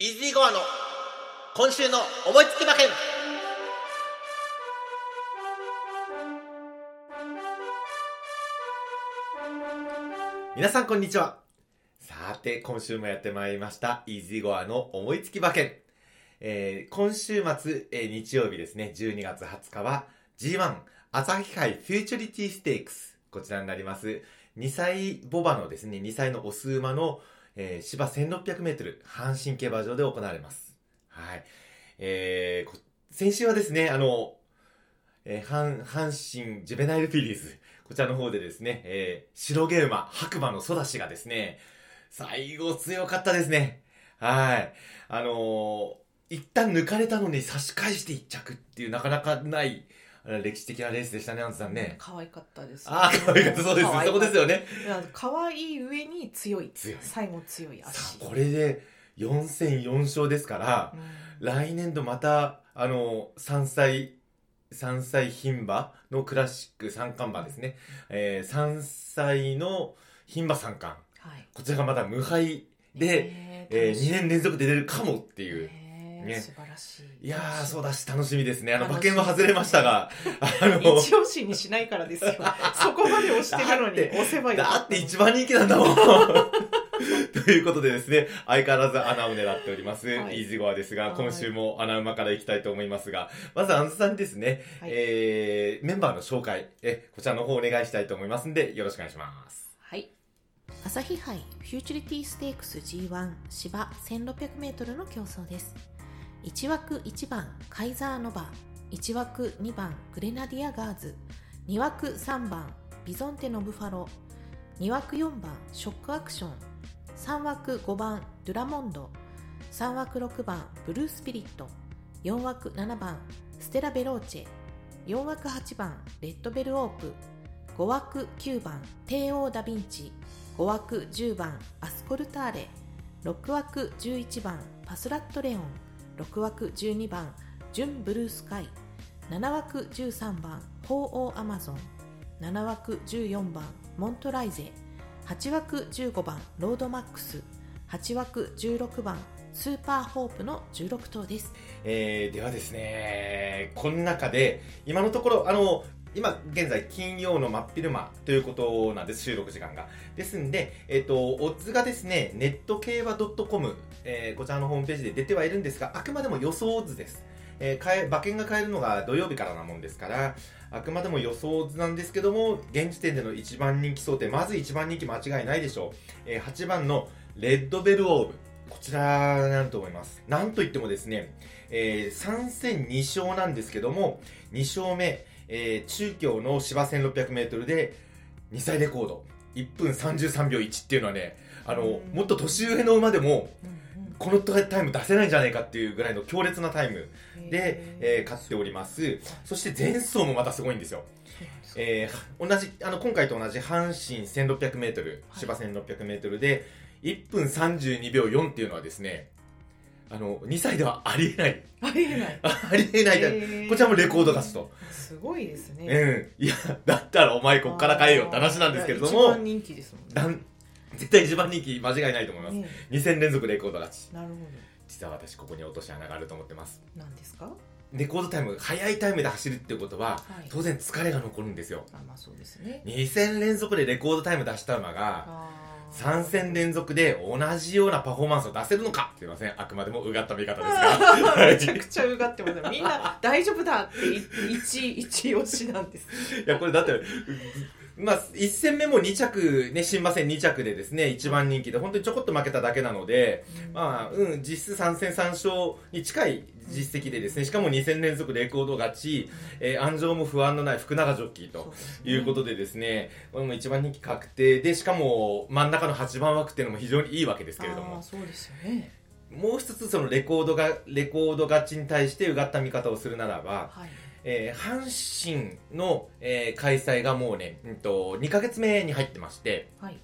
イージーゴアの今週の思いつき馬券。皆さんこんにちは。さて今週もやってまいりました。イージーゴアの思いつき馬券、えー、今週末、えー、日曜日ですね。12月20日は G1 朝日杯フューチュリティステークス。こちらになります。2歳ボバのですね2歳のオス馬のえー、芝1600メートル、阪神競馬場で行われます。はい。えー、先週はですね、あの、えー、阪、阪神ジュベナイルフィリーズ、こちらの方でですね、えー、白毛馬、白馬のソダシがですね、最後強かったですね。はい。あのー、一旦抜かれたのに差し返して一着っていうなかなかない、歴史的なレースでしたね、アンズさんね。可愛かったです、ああ、可愛かった、そうです。そこですよね。可愛い上に強い。強い。最後強い足。これで4戦4勝ですから、うん、来年度また、あの、3歳、3歳牝馬のクラシック三冠馬ですね。うん、えー、3歳の牝馬三冠。はい、こちらがまだ無敗で、えー、えー、2年連続で出るかもっていう。ね、素晴らしい。いやー、そうだし、楽しみですね。あの、馬券は外れましたが、あの、一押しにしないからですよ。そこまで押してるのに押せばいい。だって一番人気なんだもん。ということでですね、相変わらず穴を狙っております、はい、イージゴアですが、今週も穴馬からいきたいと思いますが、まず、アンズさんにですね、はい、えー、メンバーの紹介、え、こちらの方お願いしたいと思いますんで、よろしくお願いします。はい。朝日杯フューチュリティステークス G1 芝 1600m の競争です。1枠1番カイザーノヴァ1枠2番グレナディアガーズ2枠3番ビゾンテノブファロ2枠4番ショックアクション3枠5番ドゥラモンド3枠6番ブルースピリット4枠7番ステラヴェローチェ4枠8番レッドベルオーブ5枠9番テーオーダヴィンチ5枠10番アスコルターレ6枠11番パスラットレオン。6枠12番ジュン・ブルースカイ。7枠13番鳳凰アマゾン。7枠14番モントライゼ。8枠15番ロードマックス。8枠16番スーパーホープの16頭です、えー、ではですねこの中で今のところあの今現在金曜の真っ昼間ということなんです、収録時間が。ですんで、えっ、ー、と、オッズがですね、ネット競馬 .com、えー、こちらのホームページで出てはいるんですが、あくまでも予想オッズです。えー、え馬券が買えるのが土曜日からなもんですから、あくまでも予想図なんですけども、現時点での1番人気想定、まず1番人気間違いないでしょう。えー、8番のレッドベルオーブ。こちらなると思います。なんといってもですね、えー、3戦2勝なんですけども、2勝目、えー、中京の芝 1600m で2歳レコード。1分33秒1っていうのはねあの、もっと年上の馬でも、このタイム出せないんじゃないかっていうぐらいの強烈なタイムで、えー、勝っております。そして前走もまたすごいんですよ。えー、同じあの今回と同じ阪神 1600m 芝 1600m で1分32秒4っていうのはですねあの2歳ではありえない。ありえない。ありえない、えー、こちらもレコード勝ちと。すごいですね。うん。いやだったらお前こっから買えよって話なんですけれども。一番人気ですもん、ね、絶対一番人気間違いないと思います、え。ー、2戦連続レコード勝ち。なるほど。実は私ここに落とし穴があると思ってます。何ですか？レコードタイム速いタイムで走るっていうことは、はい、当然疲れが残るんですよ。あまあそうですね。2戦連続でレコードタイム出した馬が3戦連続で同じようなパフォーマンスを出せるのか？すいません。あくまでもうがった見方ですが。めちゃくちゃうがってますみんな大丈夫だ。って一一押しなんです。いやこれだってまあ、1戦目も2着、ね、新馬戦2着でですね、一番人気で、本当にちょこっと負けただけなので、うん、まあ、うん、実質3戦3勝に近い実績でですね、しかも2戦連続レコード勝ち、えー、安城も不安のない福永ジョッキーということでですね、これも一番人気確定で、しかも真ん中の8番枠っていうのも非常にいいわけですけれども。そうですよね。もう一つそのレコードが、レコード勝ちに対してうがった見方をするならば、はいえー、阪神の、えー、開催がもうね、うんと、2か月目に入ってまして、はい、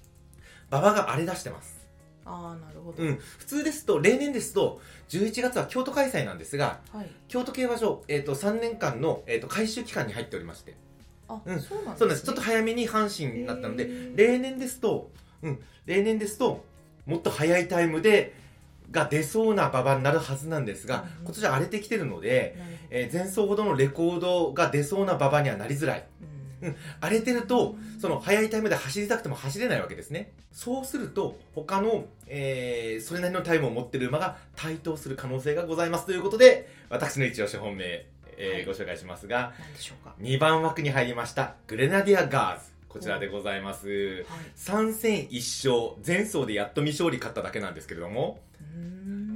馬場が荒れ出してます。ああなるほど、うん、普通ですと例年ですと11月は京都開催なんですが、はい、京都競馬場、えーと、3年間の、えーと、改修期間に入っておりまして。あ、うん、そうなんです、ね、そうです。ちょっと早めに阪神になったので例年ですと、うん、例年ですともっと早いタイムでが出そうな馬場になるはずなんですが、うん今年は荒れてきてるので、えー前走ほどのレコードが出そうな馬場にはなりづらい。うん。荒れてると、その速いタイムで走りたくても走れないわけですね。そうすると、他の、えーそれなりのタイムを持ってる馬が台頭する可能性がございますということで、私の一押し本命、えーはい。ご紹介しますが、なんでしょうか？2番枠に入りました、グレナディアガーズ。こちらでございます。はい。3戦1勝、前走でやっと未勝利勝っただけなんですけれども、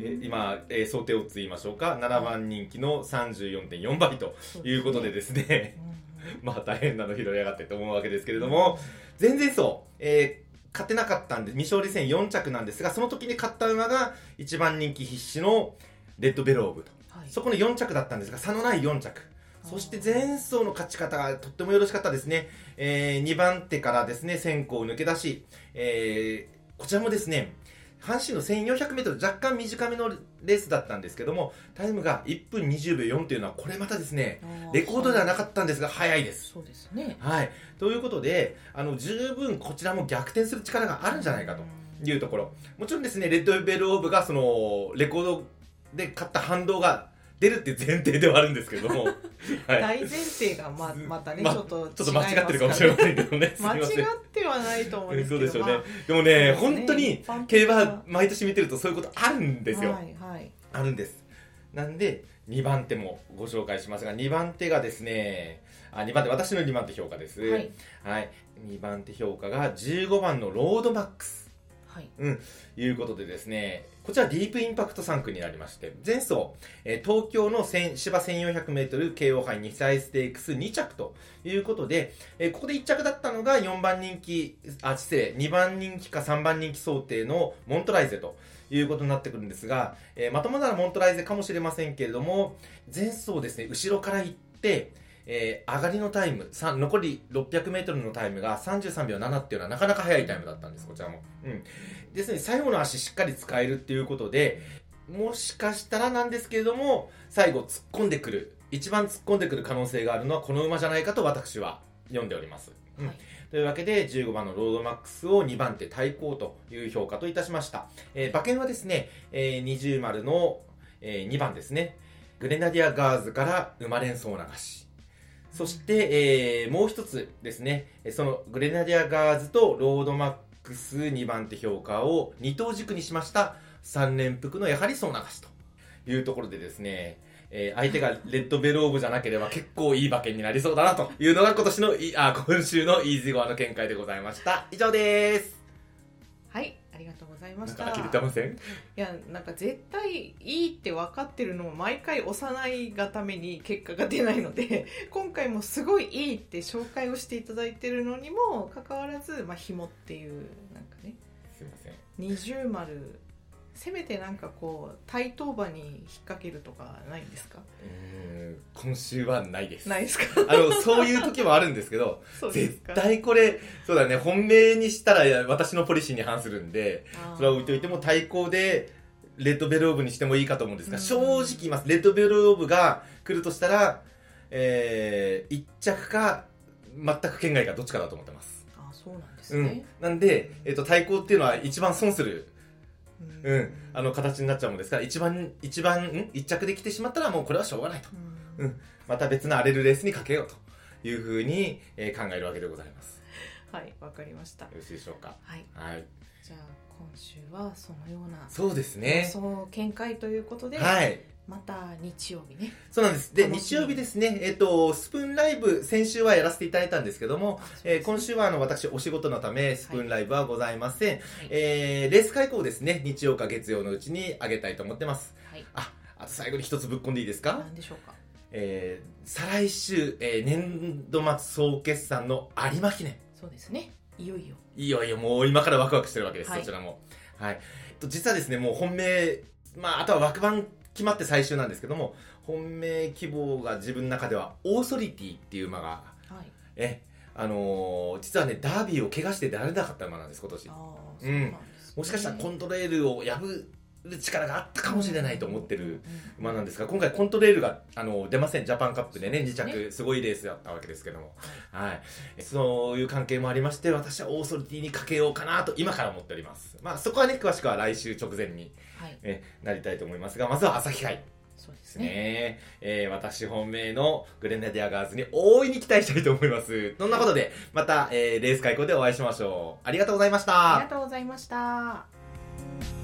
え今、えー想定オッズ言いましょうか、7番人気の34.4倍ということでですね、まあ大変なの拾い上がってと思うわけですけれども、前々走、えー勝てなかったんで、未勝利戦4着なんですが、その時に勝った馬が1番人気必至のレッドベローブと。はい。そこの4着だったんですが、差のない4着。そして前走の勝ち方がとってもよろしかったですね。え2番手からですね、先行を抜け出し、えーこちらもですね、阪神の 1400m 若干短めのレースだったんですけども、タイムが1分20秒4というのは、これまたですね、レコードではなかったんですが、早いです。そうですねはい。ということで、あの、十分こちらも逆転する力があるんじゃないかというところ。もちろんですね、レッドベルオーブが、その、レコードで勝った反動が出るって前提ではあるんですけれども、はい。大前提がままたね、まちょっとちょっと間違ってるかもしれませんけどね。間違。ってはないと思うんですけどそうでしょうねまあ。でもね、ね本当に競な馬毎年見てるとそういうことあるんですよ。はいはいあるんです。なんで、2番手もご紹介しますが、2番手がですね、あ、2番手、私の2番手評価です。はいはい。2番手評価が15番のロードマックス。はいいうことでですね、こちらディープインパクト3区になりまして、前走、え東京の芝 1400m 慶応杯2歳ステークス2着ということで、えここで1着だったのが4番人気、あ、失礼、2番人気か3番人気想定のモントライゼということになってくるんですが、えまともならモントライゼかもしれませんけれども、前走ですね、後ろから行って、えー上がりのタイム、さ残り 600m のタイムが33秒7っていうのはなかなか速いタイムだったんです、こちらも。うん。ですね、最後の足しっかり使えるっていうことで、もしかしたらなんですけれども、最後突っ込んでくる、一番突っ込んでくる可能性があるのはこの馬じゃないかと私は読んでおります。うんはいというわけで、15番のロードマックスを2番手対抗という評価といたしました。えー馬券はですね、えー、20丸の、えー2番ですね、グレナディアガーズから生まれんそう流し。そして、えーもう一つですね、えーそのグレナディアガーズとロードマックス2番手評価を二等軸にしました3連複のやはりそう流しというところでですね、えー相手がレッドベルオーブじゃなければ 結構いい馬券になりそうだなというのが今年のい、あ、今週のイージーゴアの見解でございました。以上です。ざいました。か呆れてません？いやなんか絶対いいって分かってるのを毎回押さないがために結果が出ないので 今回もすごいいいって紹介をしていただいてるのにもかかわらず、まあ、紐っていうなんかね。すいません。二重丸せめてなんかこう対等馬に引っ掛けるとかないんですか？今週はないです。ないですか？あの、そういう時もあるんですけど、絶か？対これ、そうだね、本命にしたら私のポリシーに反するんで、それは置いといても対抗で、レッドベルオーブにしてもいいかと思うんですが、うん正直言います。レッドベルオーブが来るとしたら、えー、1着か、全く県外かどっちかだと思ってます。あそうなんですうんね、。なんで、えっ、と、対抗っていうのは一番損する、うんうん、あの形になっちゃうもんですから、一番、一番、ん一着で来てしまったらもうこれはしょうがないと。うんうんまた別の荒れるレースにかけようというふうに、えー考えるわけでございます。はいわかりましたよろしいでしょうか？はいはい。じゃあ今週はそのようなそうですね。その見解ということで、はい。また日曜日ね。そうなんです。で、日曜日ですね、えっ、と、スプーンライブ、先週はやらせていただいたんですけども、えー今週はあの私、お仕事のため、スプーンライブはございません。えーレース開講ですね、日曜か月曜のうちに上げたいと思ってます。はい。あ、あと最後に一つぶっ込んでいいですか？何でしょうか？えー再来週、えー年度末総決算の有馬記念。そうですね。いよいよ。いよいよもう今からワクワクしてるわけです、はい。そちらも。はい。と実はですね、もう本命、まあ、あとは枠番決まって最終なんですけども、本命希望が自分の中では、オーソリティっていう馬が、はい。え、あのー実はね、ダービーを怪我して出られなかった馬なんです、今年。うなんもしかしたらコントレールを破る力があったかもしれないと思ってる馬なんですが、今回コントレールがあの出ません、ジャパンカップでね、2着、すごいレースだったわけですけども、はい、そういう関係もありまして、私はオーソリティにかけようかなと、今から思っております。まあ、そこはね、詳しくは来週直前に、はいえなりたいと思いますが、まずは朝日杯。そうですねね。えー私本命のグレナディアガーズに大いに期待したいと思います。そんなことで、また、えーレース開講でお会いしましょう。ありがとうございました。ありがとうございました